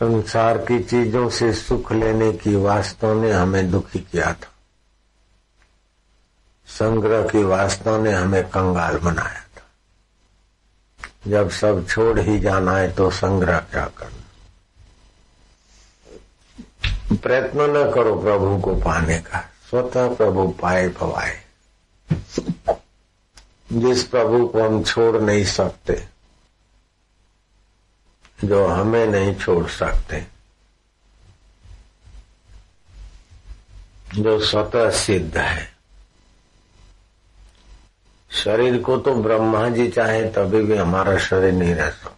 संसार की चीज़ों से सुख लेने की वास्तव ने हमें दुखी किया था। संग्रह की वास्तव ने हमें कंगाल बनाया था। जब सब छोड़ ही जाना है तो संग्रह क्या करना? प्रयत्न न करो प्रभु को पाने का। स्वतः प्रभु पाए पवाए जिस प्रभु को हम छोड़ नहीं सकते जो हमें नहीं छोड़ सकते। जो स्वतः सिद्ध है। शरीर को तो ब्रह्मा जी चाहे तभी भी हमारा शरीर नहीं रह सकता।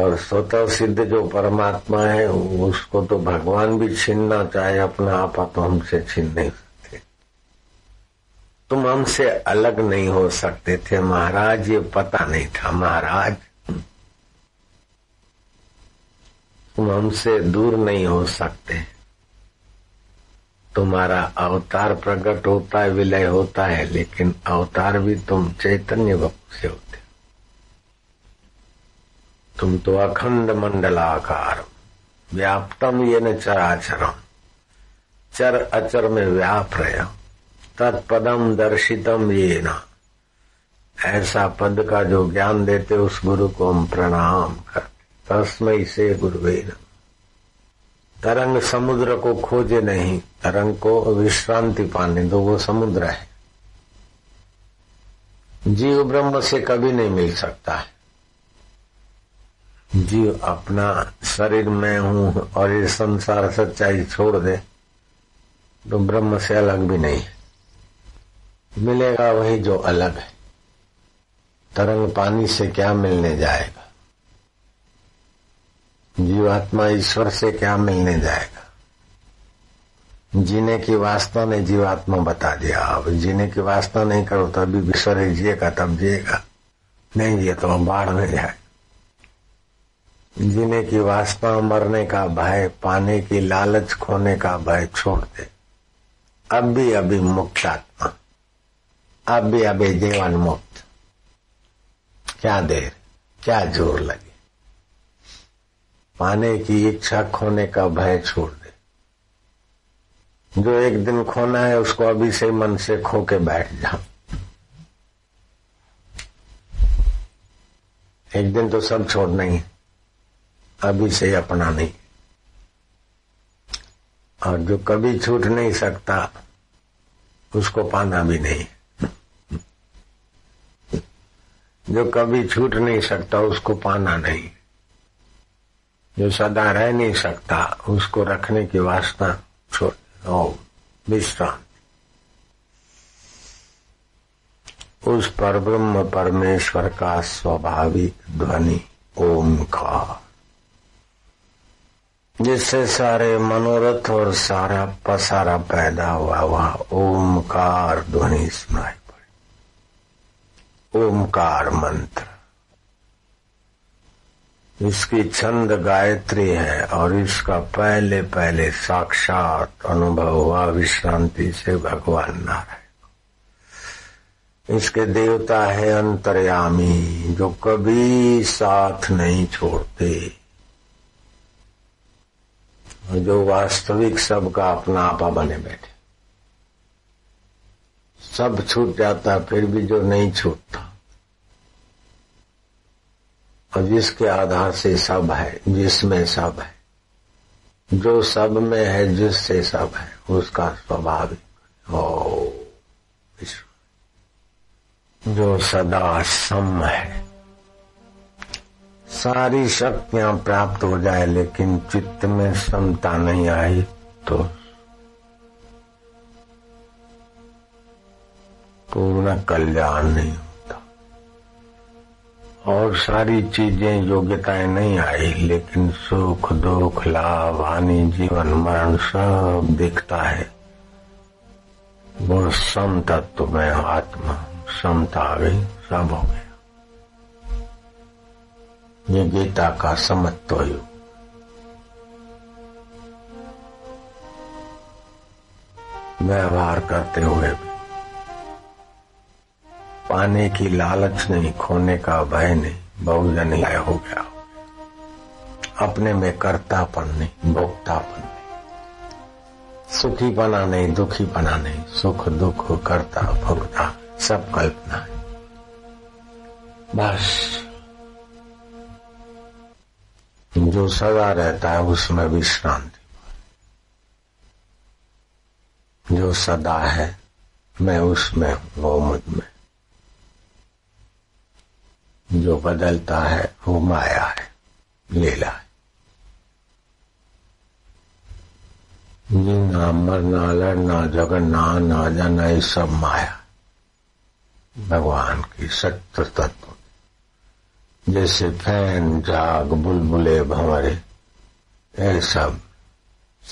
और स्वतः सिद्ध जो परमात्मा है, उसको तो भगवान भी छीनना चाहे, अपना आपा तो हमसे छीन नहीं सकते। तुम हमसे अलग नहीं हो सकते थे, महाराज, ये पता नहीं था। महाराज तुम हमसे दूर नहीं हो सकते। तुम्हारा अवतार प्रकट होता है, विलय होता है, लेकिन अवतार भी तुम चैतन्य से होते तुम तो अखंड मंडलाकार व्याप्तम ये न चराचरम चर अचर में व्याप रहे तत्पदम दर्शितम ये न। ऐसा पद का जो ज्ञान देते उस गुरु को हम प्रणाम करते तस्मय से गुरुवे तरंग समुद्र को खोजे नहीं, तरंग को विश्रांति पाने दो वो समुद्र है। जीव ब्रह्म से कभी नहीं मिल सकता है। जीव अपना शरीर में हूँ और ये संसार सच्चाई छोड़ दे तो ब्रह्म से अलग भी नहीं मिलेगा वही जो अलग है। तरंग पानी से क्या मिलने जाएगा? जीवात्मा ईश्वर से क्या मिलने जाएगा? जीने की वास्ता ने जीवात्मा बता दिया। अब जीने की वास्ता नहीं करो तो अभी ईश्वर जिएगा, तब जिएगा। नहीं जिए तो बाढ़ में जाए जीने की वास्ता मरने का भय, पाने की लालच खोने का भय छोड़ दे। अब भी अभी मुक्त आत्मा अब भी अभी जीवन मुक्त। क्या देर, क्या ज़ोर लगे? पाने की इच्छा खोने का भय छोड़ दे। जो एक दिन खोना है, उसको अभी से मन से खो के बैठ जा। एक दिन तो सब छोड़ना ही। अभी से अपना नहीं। और जो कभी छूट नहीं सकता, उसको पाना भी नहीं। जो कभी छूट नहीं सकता, उसको पाना नहीं। जो सदा रह नहीं सकता, उसको रखने की वासना छोड़ विश्रांति उस पर ब्रह्म परमेश्वर का स्वाभाविक ध्वनि, ओमकार। जिससे सारे मनोरथ और सारा पसारा पैदा हुआ, वह ओमकार ध्वनि सुनाई पड़े। ओमकार मंत्र। इसकी छंद गायत्री है और इसका पहले पहले साक्षात अनुभव हुआ विश्रांति से भगवान नारायण। इसके देवता है अंतर्यामी जो कभी साथ नहीं छोड़ते। जो वास्तविक सबका अपना आपा बने बैठे। सब छूट जाता फिर भी जो नहीं छूटता। और जिसके आधार से सब है, जिसमें सब है। जो सब में है, जिससे सब है, उसका स्वाभाविक ओ जो सदा सम है। सारी शक्तियाँ प्राप्त हो जाए, लेकिन चित्त में समता नहीं आई तो पूर्ण कल्याण नहीं और सारी चीज़ें योग्यताएँ नहीं आई, लेकिन सुख, दुख, लाभ, हानि, जीवन, मरण सब दिखता है। वो सम तत्व में आत्मा, समता आ गई, सब हो गया। ये गीता का समत्व युग। व्यवहार करते हुए भी पाने की लालच नहीं, खोने का भय नहीं, बहुजन लय हो गया। अपने में कर्तापन नहीं, भोक्तापन नहीं। सुखी बना नहीं, दुखी बना नहीं, सुख दुख करता भोगता सब कल्पना है। बस। जो सदा रहता है, उसमें विश्रांति जो सदा है, मैं उसमें वो मुझमें। जो बदलता है, वो माया है, लीला है। जीना मरना लड़ना झगड़ना ना जाना ये सब माया। भगवान की सत्य तत्व। जैसे फ़ैन, जाग, बुलबुले, भंवरे, ये सब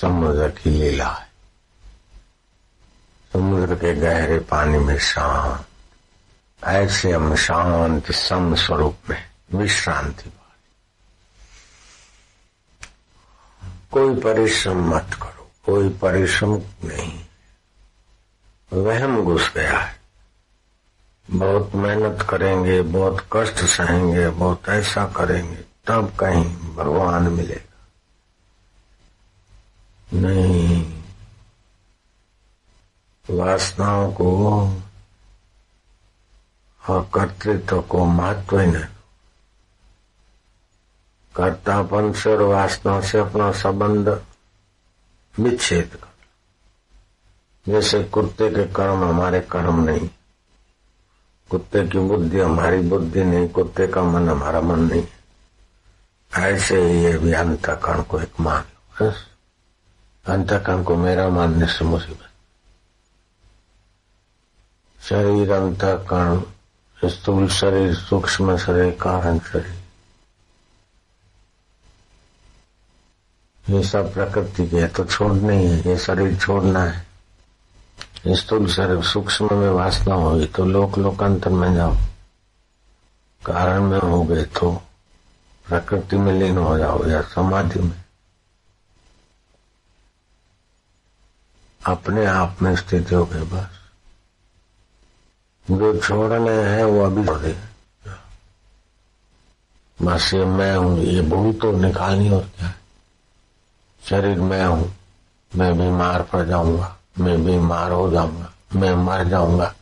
समुद्र की लीला है। समुद्र के गहरे पानी में शांत ऐसे हम शांत सम स्वरूप में, विश्रांति कोई परिश्रम मत करो, कोई परिश्रम नहीं। वहम घुस गया है। बहुत मेहनत करेंगे, बहुत कष्ट सहेंगे, बहुत ऐसा करेंगे, तब कहीं भगवान मिलेगा। नहीं। वासनाओं को और कर्तृत्व को महत्व ही नहीं कर्तापन से और वासना से अपना संबंध विच्छेद। जैसे कुत्ते के कर्म हमारे कर्म नहीं, कुत्ते की बुद्धि हमारी बुद्धि नहीं, कुत्ते का मन हमारा मन नहीं। ऐसे ही ये भी अंतकरण को एक मान लो अंतकरण को मेरा मानने से मुसीबत। शरीर अंतकरण स्थूल शरीर सूक्ष्म शरीर कारण शरीर ये सब प्रकृति के तो छोड़ना ही है ये शरीर छोड़ना है। स्थूल शरीर सूक्ष्म में वासना होगी तो लोक लोकांतर में जाओ। कारण में हो गए तो प्रकृति में लीन हो जाओ, या समाधि में। अपने आप में स्थित हो गए बस। जो छोड़ने हैं, वो अभी छोड़े बस ये मैं हूँ, ये भूल तो निकालनी और क्या है। शरीर मैं हूँ, मैं बीमार पड़ जाऊँगा, मैं बीमार हो जाऊँगा, मैं मर जाऊँगा।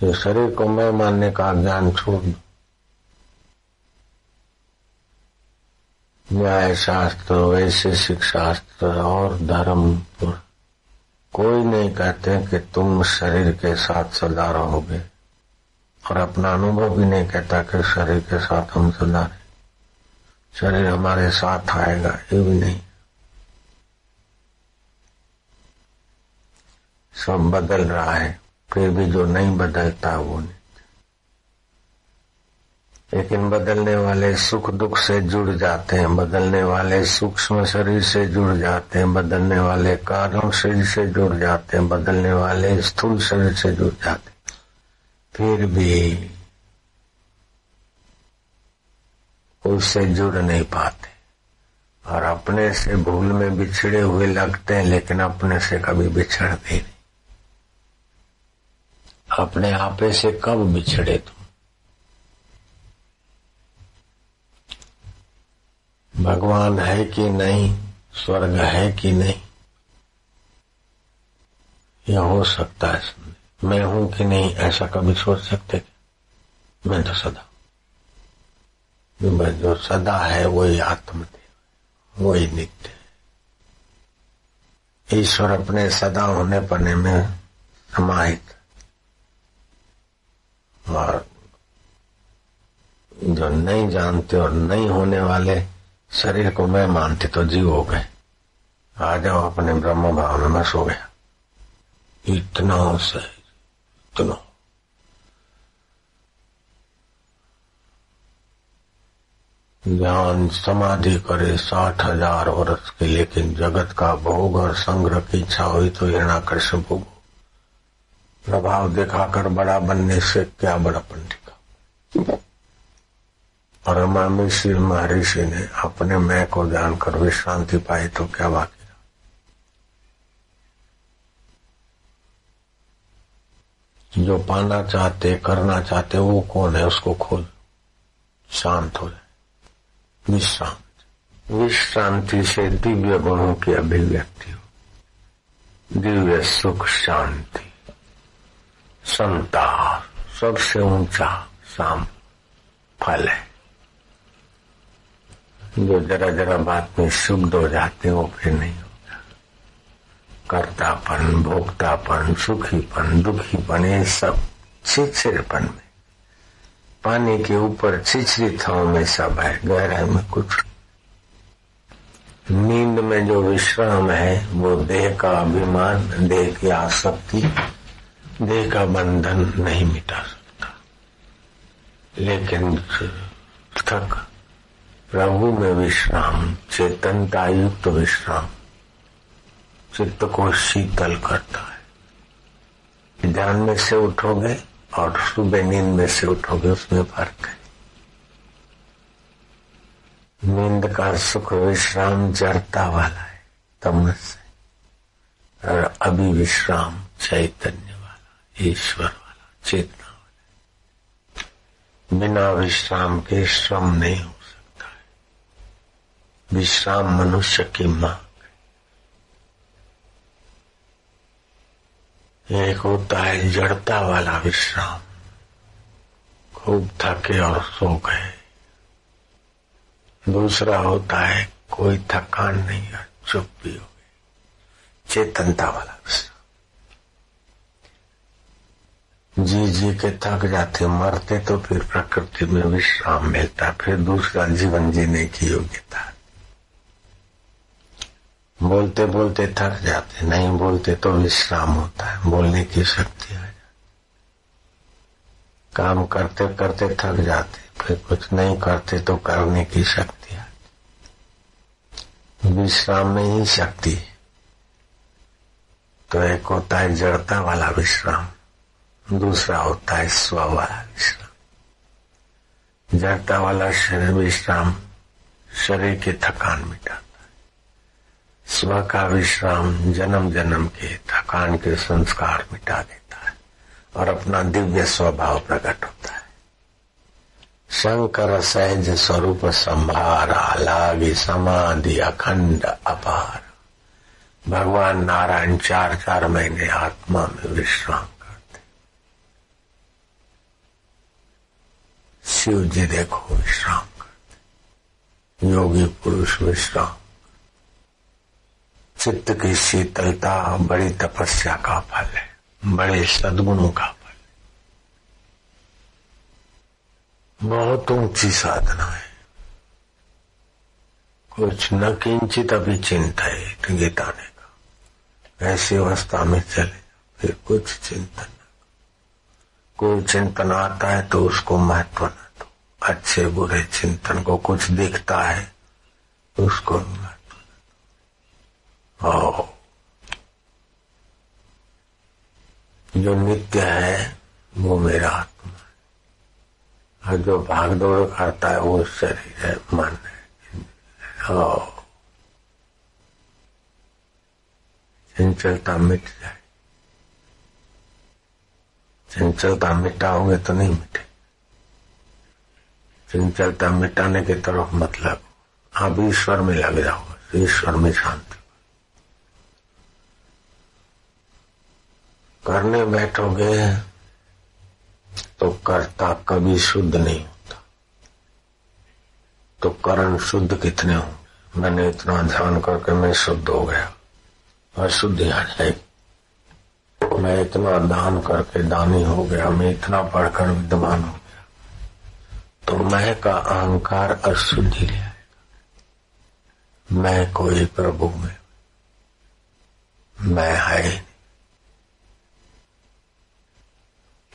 ये शरीर को मैं मानने का ज्ञान छोड़ दो। न्याय शास्त्र वैशेषिक शास्त्र और धर्म कोई नहीं कहते कि तुम शरीर के साथ सदा रहोगे और अपना अनुभव भी नहीं कहता कि शरीर के साथ हम सदा शरीर हमारे साथ आएगा, ये भी नहीं। सब बदल रहा है, फिर भी जो नहीं बदलता वो नहीं। लेकिन बदलने वाले सुख दुख से जुड़ जाते हैं, बदलने वाले सूक्ष्म शरीर से जुड़ जाते हैं, बदलने वाले कारण शरीर से जुड़ जाते हैं, बदलने वाले स्थूल शरीर से जुड़ जाते हैं। फिर भी उससे जुड़ नहीं पाते और अपने से भूल में बिछड़े हुए लगते हैं, लेकिन अपने से कभी बिछड़ते नहीं। अपने आपे से कब बिछड़े तुम? भगवान है कि नहीं, स्वर्ग है कि नहीं? यह हो सकता है मैं हूँ कि नहीं, ऐसा कभी सोच सकते मैं तो सदा मैं जो सदा है, वही आत्मदेव वही नित्य ईश्वर अपने सदा होने पने में समाहित और जो नहीं जानते और नहीं होने वाले शरीर को मैं मानती तो जीव हो गए। आ जाओ अपने ब्रह्म भाव में बस हो गया इतना से इतना। ज्ञान समाधि करे साठ हज़ार वर्ष के, लेकिन जगत का भोग और संग्रह की इच्छा हुई तो हिरणाकर्ष भोग। प्रभाव दिखाकर बड़ा बनने से क्या बड़ा पंडित और मिश्र महर्षि ने अपने मैं को जानकर विश्रांति पाई तो क्या बाकी जो पाना चाहते, करना चाहते, वो कौन है? उसको खोल। शांत हो जाए। विश्रांत। विश्रांति से दिव्य गुणों की अभिव्यक्ति हो। दिव्य सुख, शांति। संता सबसे ऊँचा साम फल है। जो जरा जरा बात में शुद्ध हो जाते वो फिर नहीं होता कर्तापन, भोक्तापन, सुखीपन, दुखीपन, ये सब छिछड़पन में। पानी के ऊपर छिछरी थाव में सब है गहराई में कुछ। नींद में जो विश्राम है, वो देह का अभिमान, देह की आसक्ति, देह का बंधन नहीं मिटा सकता। लेकिन थक प्रभु में विश्राम चेतनता युक्त तो विश्राम। चित्त को शीतल करता है। ध्यान में से उठोगे और सुबह नींद में से उठोगे, उसमें फ़र्क है। नींद का सुख विश्राम जड़ता वाला है, तमस से और अभी विश्राम चैतन्य वाला, ईश्वर वाला, चेतना वाला बिना विश्राम के श्रम नहीं हो सकता। विश्राम मनुष्य की माँ एक होता है जड़ता वाला विश्राम। खूब थके और सो गए। दूसरा होता है कोई थकान नहीं है, चुप भी हो गई चेतनता वाला विश्राम। जी जी के थक जाते, मरते तो फिर प्रकृति में विश्राम मिलता, फिर दूसरा जीवन जीने की योग्यता। बोलते बोलते थक जाते, नहीं बोलते तो विश्राम होता है, बोलने की शक्ति आ जाती काम करते करते थक जाते, फिर कुछ नहीं करते तो करने की शक्ति आती विश्राम में ही शक्ति तो एक होता है जड़ता वाला विश्राम, दूसरा होता है स्व वाला विश्राम। जड़ता वाला शरीर विश्राम, शरीर की थकान मिटाता स्व का विश्राम जन्म जन्म के थकान के संस्कार मिटा देता है और अपना दिव्य स्वभाव प्रकट होता है। शंकर सहज स्वरूप संभारा, लागी समाधि अखंड अपार। भगवान नारायण चार चार महीने आत्मा में विश्राम करते। शिव जी देखो विश्राम करते। योगी पुरुष विश्राम चित्त की शीतलता बड़ी तपस्या का फल है, बड़े सदगुणों का फल बहुत ऊँची साधना है। कुछ न किंचित अभी चिंता है गीताने का ऐसी अवस्था में चले, फिर कुछ चिंतन कोई चिंतन आता है तो उसको महत्व न दो। अच्छे बुरे चिंतन को कुछ दिखता है, उसको महत्व और जो नित्य है, वो मेरा आत्मा है। और जो भाग दौड़ करता है, वो शरीर है, मन है। और चंचलता मिट जाए। चंचलता मिटाओगे तो नहीं मिटे। चंचलता मिटाने की तरफ़ मतलब आप ईश्वर में लग जाओ ईश्वर में शांति। करने बैठोगे तो कर्ता कभी शुद्ध नहीं होता। तो करण शुद्ध कितने होंगे? मैंने इतना ध्यान करके मैं शुद्ध हो गया। अशुद्धि आ जाएगी मैं इतना दान करके दानी हो गया। मैं इतना पढ़कर विद्वान हो गया। तो मैं का अहंकार अशुद्धि ले आएगा मैं कोई प्रभु में, मैं है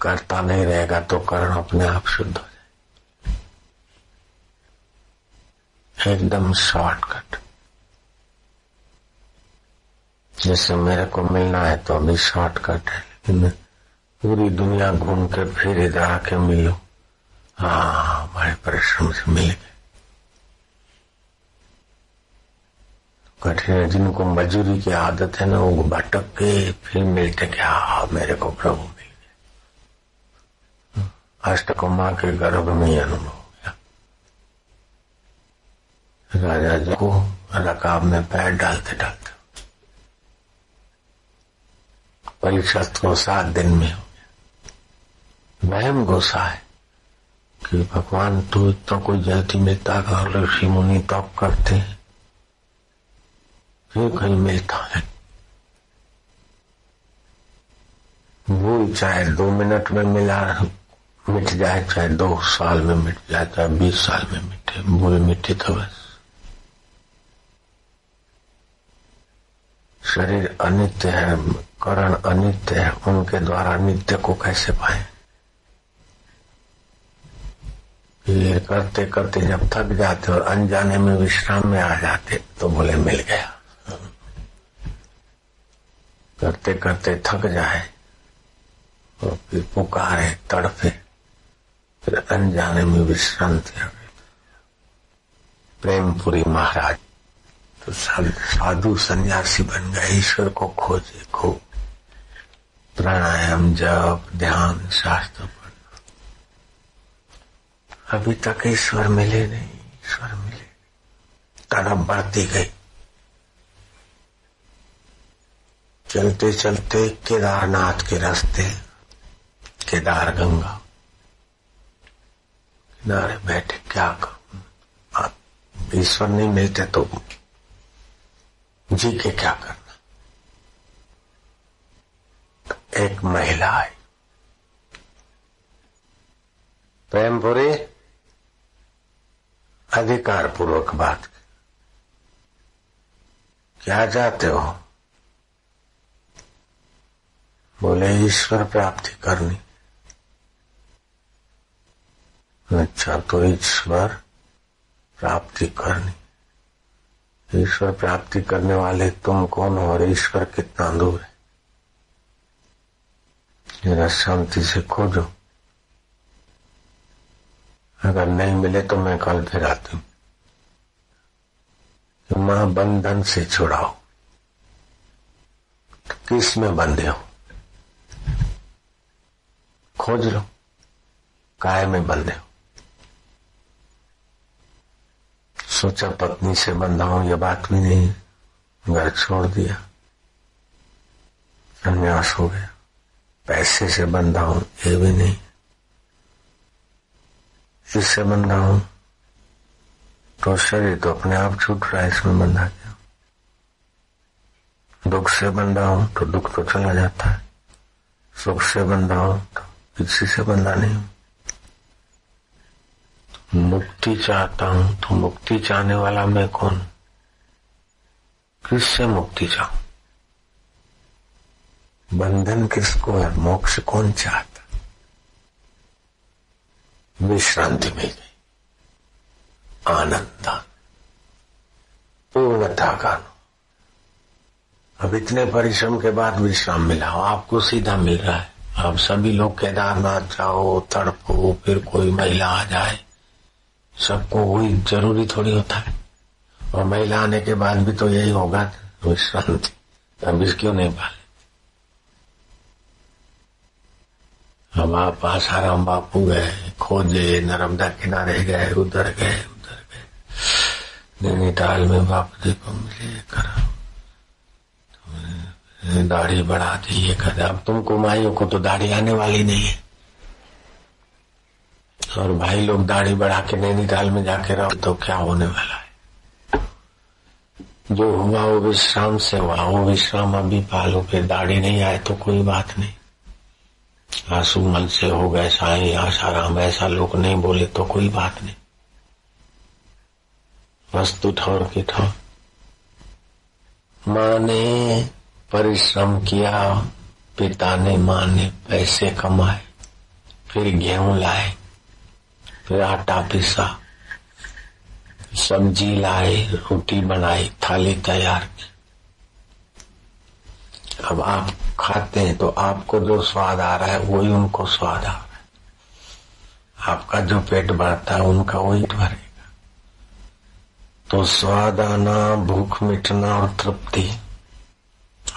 करता नहीं रहेगा तो कर्ण अपने आप शुद्ध हो जाए एकदम शॉर्टकट जैसे मेरे को मिलना है तो अभी शॉर्टकट है, लेकिन पूरी दुनिया घूम के फिर इधर आके मिलो। हाँ बड़े परिश्रम से मिल गए। कठिन जिनको मजूरी की आदत है ना, वो भटक के फिर मिलते क्या हाँ मेरे को प्रभु अष्टकुमा के गर्भ में ही अनुभव गया राजा जी को रकाब में पैर डालते डालते। परीक्षा तो सात दिन में हो गया। वहम गुस्सा है कि भगवान तू इतना कोई जल्दी मिलता का ऋषि मुनि तप करते हैं। फिर कहीं मिलता है? वो चाहे दो मिनट में मिला मिट जाए, चाहे दो साल में मिट जाए, चाहे बीस साल में मिटे भूल मिटे तो बस। शरीर अनित्य है, करण अनित्य है, उनके द्वारा नित्य को कैसे पाए? ये करते करते जब थक जाते और अनजाने में विश्राम में आ जाते तो बोले, मिल गया। करते करते थक जाए, और फिर पुकारे तड़पे फिर अनजाने में विश्रांति प्रेमपुरी महाराज तो साधु सन्यासी बन गए, ईश्वर को खोजे, खो। प्राणायाम, जप, ध्यान, शास्त्र पढ़ना अभी तक ईश्वर मिले नहीं, ईश्वर मिले। तड़प बढ़ती गई। चलते चलते केदारनाथ के रास्ते, केदार गंगा। किनारे बैठे, क्या करूँ? ईश्वर नहीं मिलते तो जी के क्या करना? एक महिला आई प्रेमपुरी अधिकार पूर्वक बात क्या चाहते हो? बोले, ईश्वर प्राप्ति करनी। अच्छा तो ईश्वर प्राप्ति करनी। ईश्वर प्राप्ति करने वाले तुम कौन हो और ईश्वर कितना दूर है? जरा शांति से खोजो। अगर नहीं मिले तो मैं कल फिर आती हूँ। माँ बंधन से छुड़ाओ। तो किसमें बंधे हो? खोज लो। काय में बंधे हो? सोचा, पत्नी से बंधा हूँ यह बात भी नहीं, घर छोड़ दिया। संन्यास हो गया। पैसे से बंधा हूँ, ये भी नहीं। इससे बंधा हूँ? तो शरीर तो अपने आप छूट रहा है, इसमें बंधा गया दुख से बंधा हूँ तो दुख तो चला जाता है। सुख से बंधा हूँ तो किसी से बंधा नहीं हूँ। मुक्ति चाहता हूँ तो मुक्ति चाहने वाला मैं कौन? किससे मुक्ति चाहूँ? बंधन किसको है? मोक्ष कौन चाहता? विश्रांति मिल गई। आनंद पूर्णता का अब इतने परिश्रम के बाद विश्राम मिला। हो आपको सीधा मिल रहा है। अब सभी लोग केदारनाथ जाओ, तड़पो, फिर कोई महिला आ जाए। सबको वही ज़रूरी थोड़ी होता है। और महिला आने के बाद भी तो यही होगा विश्रांति अब इस क्यों नहीं पाले? अब आप आसाराम बापू गए, खोजे नर्मदा किनारे गए, उधर गए उधर गए। नैनीताल में बापू को मिले, करा। दाढ़ी बढ़ा दी, ये कर। अब तुमको माइयों को तो दाढ़ी आने वाली नहीं है। और भाई लोग दाढ़ी बढ़ा के नैनीताल में जाके रहो तो क्या होने वाला है? जो हुआ वो विश्राम से हुआ, वो विश्राम अभी पालो फिर दाढ़ी नहीं आए तो कोई बात नहीं। आँसू मन से हो गए साई आशाराम ऐसा लोग नहीं बोले तो कोई बात नहीं। वस्तु ठौर की ठौर माँ ने परिश्रम किया, पिता ने माँ ने पैसे कमाए, फिर गेहूँ लाए। फिर आटा पिसा, सब्ज़ी लाए रोटी बनाई, थाली तैयार की। अब आप खाते हैं तो आपको जो स्वाद आ रहा है, वही उनको स्वाद आ रहा है। आपका जो पेट भरता है, उनका वही भरेगा। तो स्वाद आना, भूख मिटना और तृप्ति।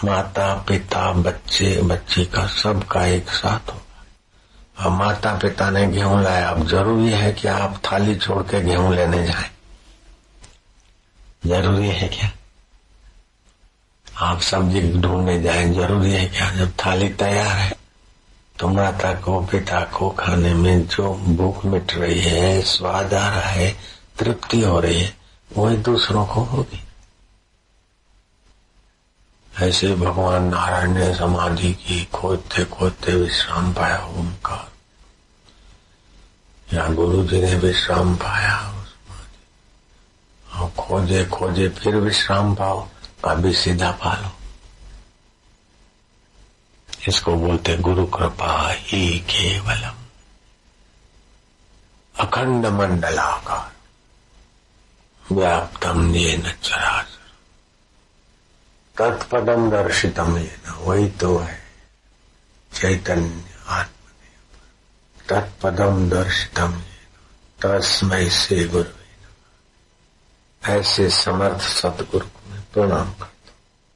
माता, पिता, बच्चे बच्ची का सबका एक साथ हो। अब माता पिता ने गेहूँ लाया। अब ज़रूरी है कि आप थाली छोड़ के गेहूँ लेने जाए। ज़रूरी है क्या? आप सब्ज़ी ढूँढने जाए। ज़रूरी है क्या? जब थाली तैयार है तो माता को पिता को खाने में जो भूख मिट रही है, स्वाद आ रहा है, तृप्ति हो रही है, वही दूसरों को होगी। ऐसे भगवान नारायण ने समाधि की खोदते खोदते विश्राम पाया उनका। या गुरु जी ने विश्राम पाया और खोजे खोजे फिर विश्राम पाओ, अभी सीधा पालो। इसको बोलते गुरु कृपा ही केवलम। अखंड मंडलाकार। व्याप्तम ये न चराचर। तत्पदम दर्शितम ये न वही तो है। चैतन्य आत्मदेव। तत्पदम दर्शितम ये न तस्मय से गुरु ऐसे समर्थ सतगुरु को मैं प्रणाम कर